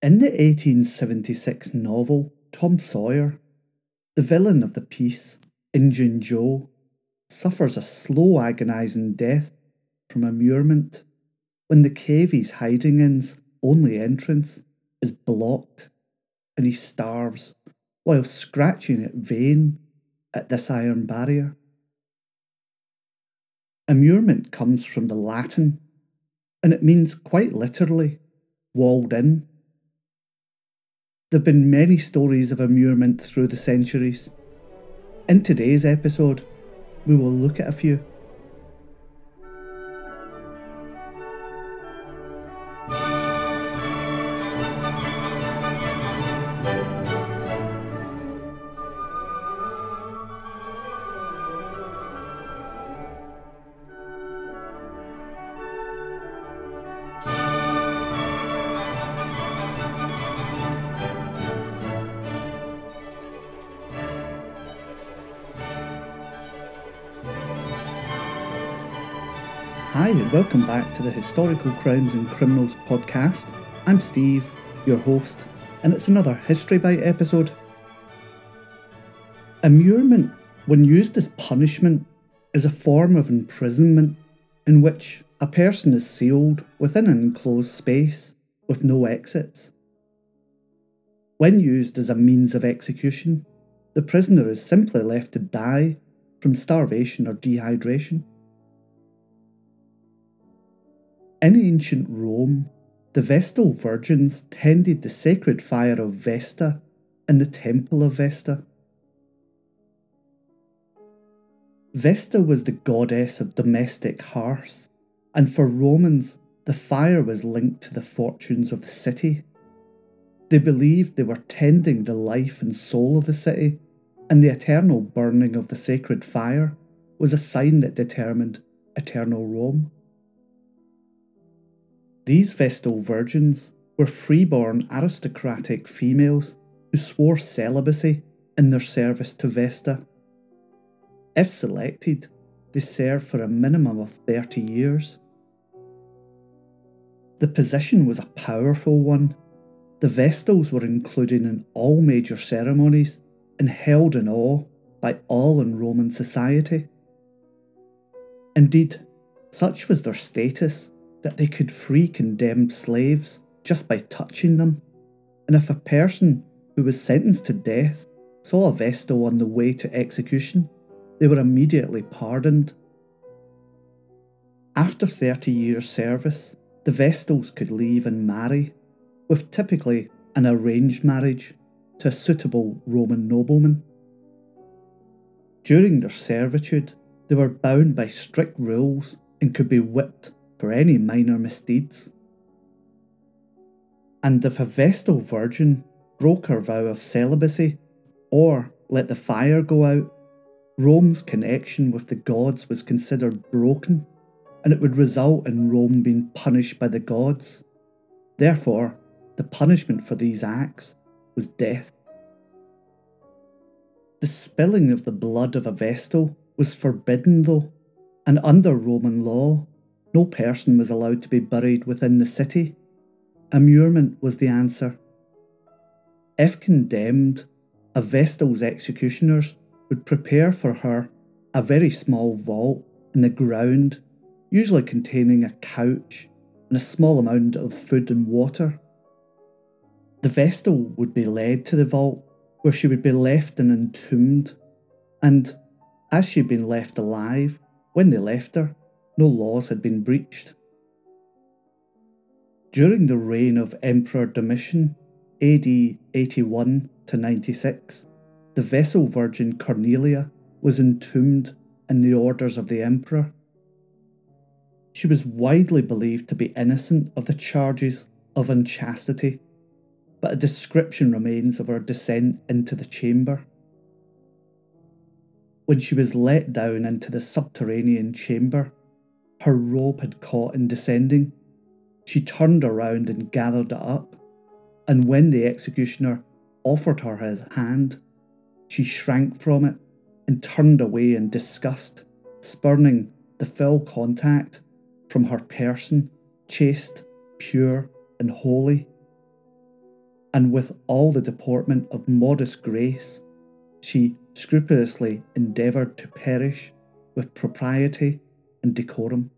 In the 1876 novel Tom Sawyer, the villain of the piece, Injun Joe, suffers a slow, agonising death from immurement when the cave he's hiding in's only entrance is blocked and he starves while scratching at vain at this iron barrier. Immurement comes from the Latin and it means quite literally walled in. There have been many stories of immurement through the centuries. In today's episode, we will look at a few. Hi, and welcome back to the Historical Crimes and Criminals podcast. I'm Steve, your host, and it's another History Bite episode. Immurement, when used as punishment, is a form of imprisonment in which a person is sealed within an enclosed space with no exits. When used as a means of execution, the prisoner is simply left to die from starvation or dehydration. In ancient Rome, the Vestal virgins tended the sacred fire of Vesta in the Temple of Vesta. Vesta was the goddess of domestic hearth, and for Romans, the fire was linked to the fortunes of the city. They believed they were tending the life and soul of the city, and the eternal burning of the sacred fire was a sign that determined eternal Rome. These Vestal virgins were freeborn aristocratic females who swore celibacy in their service to Vesta. If selected, they served for a minimum of 30 years. The position was a powerful one. The Vestals were included in all major ceremonies and held in awe by all in Roman society. Indeed, such was their status that they could free condemned slaves just by touching them, and if a person who was sentenced to death saw a Vestal on the way to execution, they were immediately pardoned. After 30 years' service, the Vestals could leave and marry, with typically an arranged marriage to a suitable Roman nobleman. During their servitude, they were bound by strict rules and could be whipped for any minor misdeeds. And if a Vestal virgin broke her vow of celibacy or let the fire go out, Rome's connection with the gods was considered broken, and it would result in Rome being punished by the gods. Therefore, the punishment for these acts was death. The spilling of the blood of a Vestal was forbidden, though, and under Roman law, no person was allowed to be buried within the city. Immurement was the answer. If condemned, a Vestal's executioners would prepare for her a very small vault in the ground, usually containing a couch and a small amount of food and water. The Vestal would be led to the vault, where she would be left and entombed, and as she'd been left alive when they left her, no laws had been breached. During the reign of Emperor Domitian, AD 81 to 96, the Vestal Virgin Cornelia was entombed in the orders of the Emperor. She was widely believed to be innocent of the charges of unchastity, but a description remains of her descent into the chamber. When she was let down into the subterranean chamber, her robe had caught in descending. She turned around and gathered it up, and when the executioner offered her his hand, she shrank from it and turned away in disgust, spurning the full contact from her person, chaste, pure, and holy. and with all the deportment of modest grace, she scrupulously endeavoured to perish with propriety and decorum.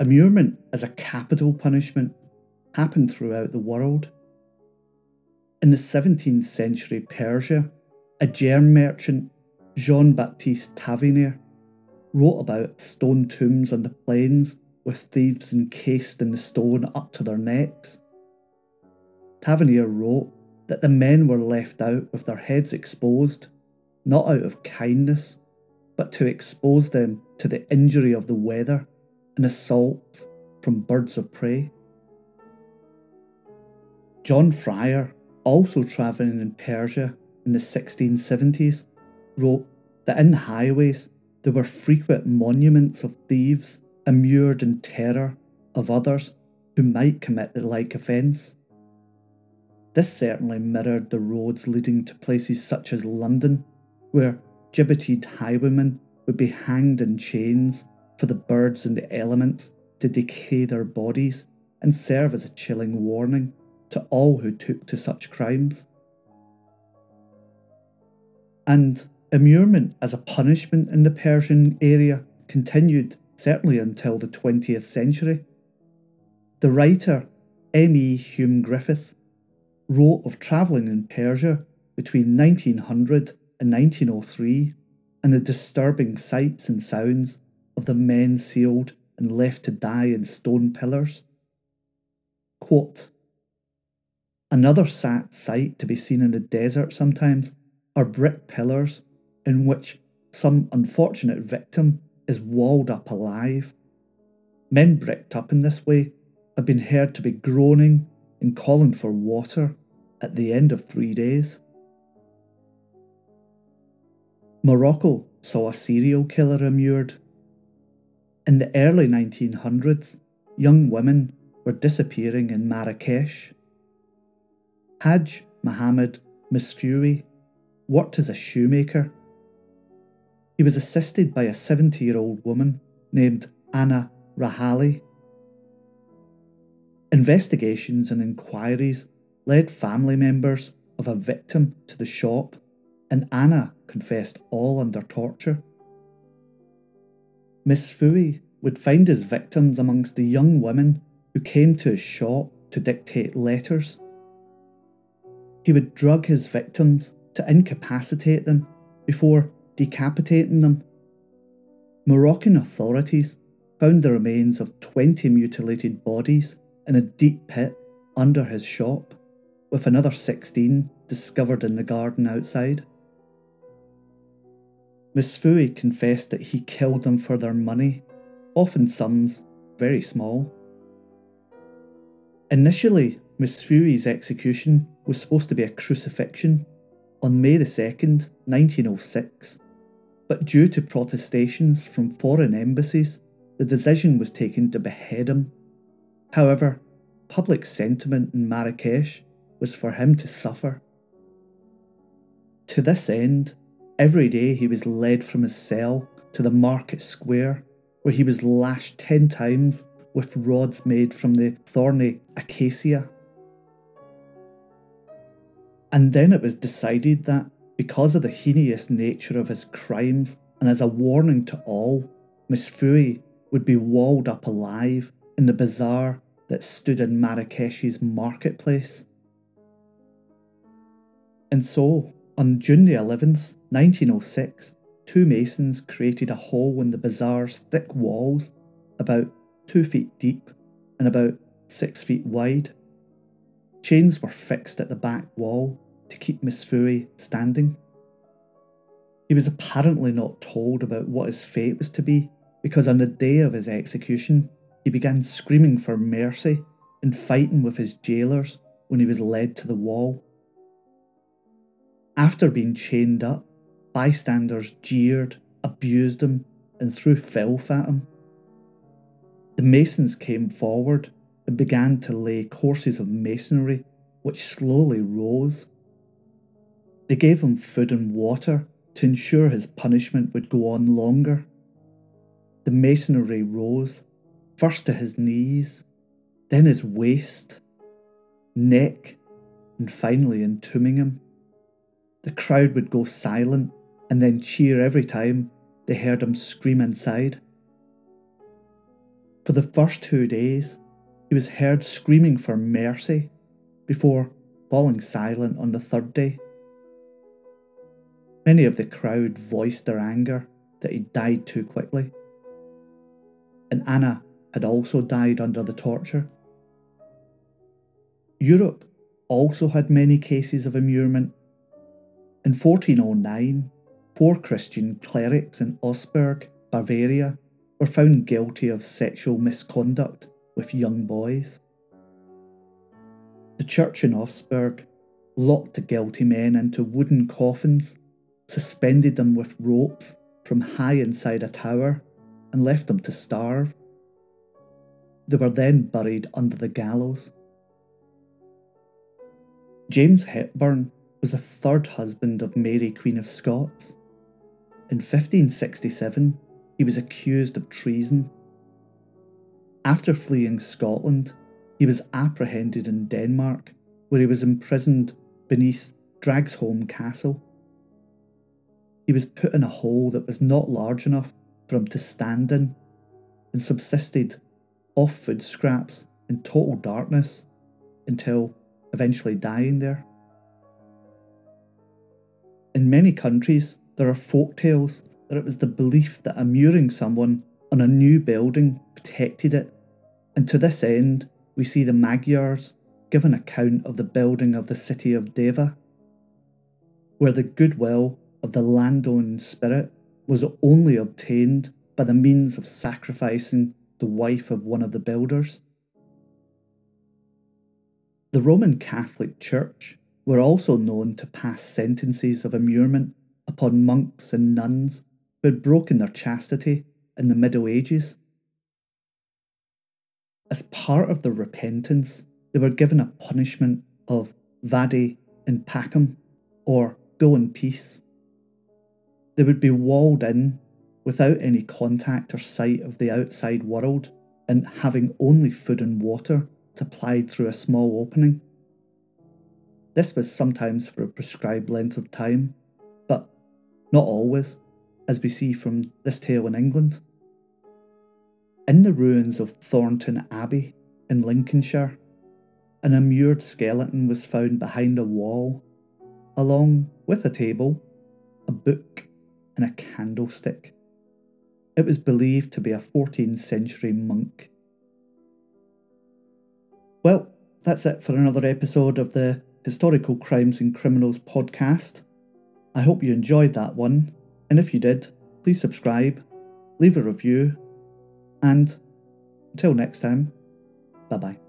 Immurement as a capital punishment happened throughout the world. In the 17th century Persia, a germ merchant, Jean Baptiste Tavernier, wrote about stone tombs on the plains with thieves encased in the stone up to their necks. Tavernier wrote that the men were left out with their heads exposed, not out of kindness, but to expose them to the injury of the weather and assaults from birds of prey. John Fryer, also travelling in Persia in the 1670s, wrote that in the highways there were frequent monuments of thieves immured in terror of others who might commit the like offence. This certainly mirrored the roads leading to places such as London, where gibbeted highwaymen would be hanged in chains for the birds and the elements to decay their bodies and serve as a chilling warning to all who took to such crimes. And immurement as a punishment in the Persian area continued certainly until the 20th century. The writer M.E. Hume Griffith wrote of travelling in Persia between 1900 and 1903 and the disturbing sights and sounds of the men sealed and left to die in stone pillars. Quote, Another sad sight to be seen in the desert sometimes are brick pillars in which some unfortunate victim is walled up alive. Men bricked up in this way have been heard to be groaning and calling for water at the end of three days. Morocco saw a serial killer immured. In the early 1900s, young women were disappearing in Marrakesh. Hajj Mohammed Mesfewi worked as a shoemaker. He was assisted by a 70 year old woman named Anna Rahali. Investigations and inquiries led family members of a victim to the shop, and Anna confessed all under torture. Mesfewi would find his victims amongst the young women who came to his shop to dictate letters. He would drug his victims to incapacitate them before decapitating them. Moroccan authorities found the remains of 20 mutilated bodies in a deep pit under his shop with another 16 discovered in the garden outside. Mesfewi confessed that he killed them for their money, often sums very small. Initially, Mesfewi's execution was supposed to be a crucifixion on May the 2nd, 1906, but due to protestations from foreign embassies, the decision was taken to behead him. However, public sentiment in Marrakesh was for him to suffer. To this end, every day he was led from his cell to the market square, where he was lashed ten times with rods made from the thorny acacia. And then it was decided that, because of the heinous nature of his crimes and as a warning to all, Mesfewi would be walled up alive in the bazaar that stood in Marrakesh's marketplace. And so, on June the 11th, 1906, two masons created a hole in the bazaar's thick walls, about two feet deep and about six feet wide. Chains were fixed at the back wall to keep Mesfewi standing. He was apparently not told about what his fate was to be because on the day of his execution, he began screaming for mercy and fighting with his jailers when he was led to the wall. After being chained up, bystanders jeered, abused him, and threw filth at him. The masons came forward and began to lay courses of masonry which slowly rose. They gave him food and water to ensure his punishment would go on longer. The masonry rose, first to his knees, then his waist, neck, and finally entombing him. The crowd would go silent and then cheer every time they heard him scream inside. For the first two days, he was heard screaming for mercy before falling silent on the third day. Many of the crowd voiced their anger that he died too quickly. And Anna had also died under the torture. Europe also had many cases of immurement. In 1409, four Christian clerics in Augsburg, Bavaria, were found guilty of sexual misconduct with young boys. The church in Augsburg locked the guilty men into wooden coffins, suspended them with ropes from high inside a tower, and left them to starve. They were then buried under the gallows. James Hepburn was the third husband of Mary, Queen of Scots. In 1567, he was accused of treason. After fleeing Scotland, he was apprehended in Denmark, where he was imprisoned beneath Dragsholm Castle. He was put in a hole that was not large enough for him to stand in, and subsisted off food scraps in total darkness until eventually dying there. In many countries, there are folk tales that it was the belief that immuring someone on a new building protected it, and to this end, we see the Magyars give an account of the building of the city of Deva, where the goodwill of the landowning spirit was only obtained by the means of sacrificing the wife of one of the builders. The Roman Catholic Church were also known to pass sentences of immurement upon monks and nuns who had broken their chastity in the Middle Ages. As part of their repentance, they were given a punishment of vade in pacem, or go in peace. They would be walled in without any contact or sight of the outside world and having only food and water supplied through a small opening. This was sometimes for a prescribed length of time, not always, as we see from this tale in England. In the ruins of Thornton Abbey in Lincolnshire, an immured skeleton was found behind a wall, along with a table, a book, and a candlestick. It was believed to be a 14th century monk. Well, that's it for another episode of the Historical Crimes and Criminals podcast. I hope you enjoyed that one, and if you did, please subscribe, leave a review, and until next time, bye bye.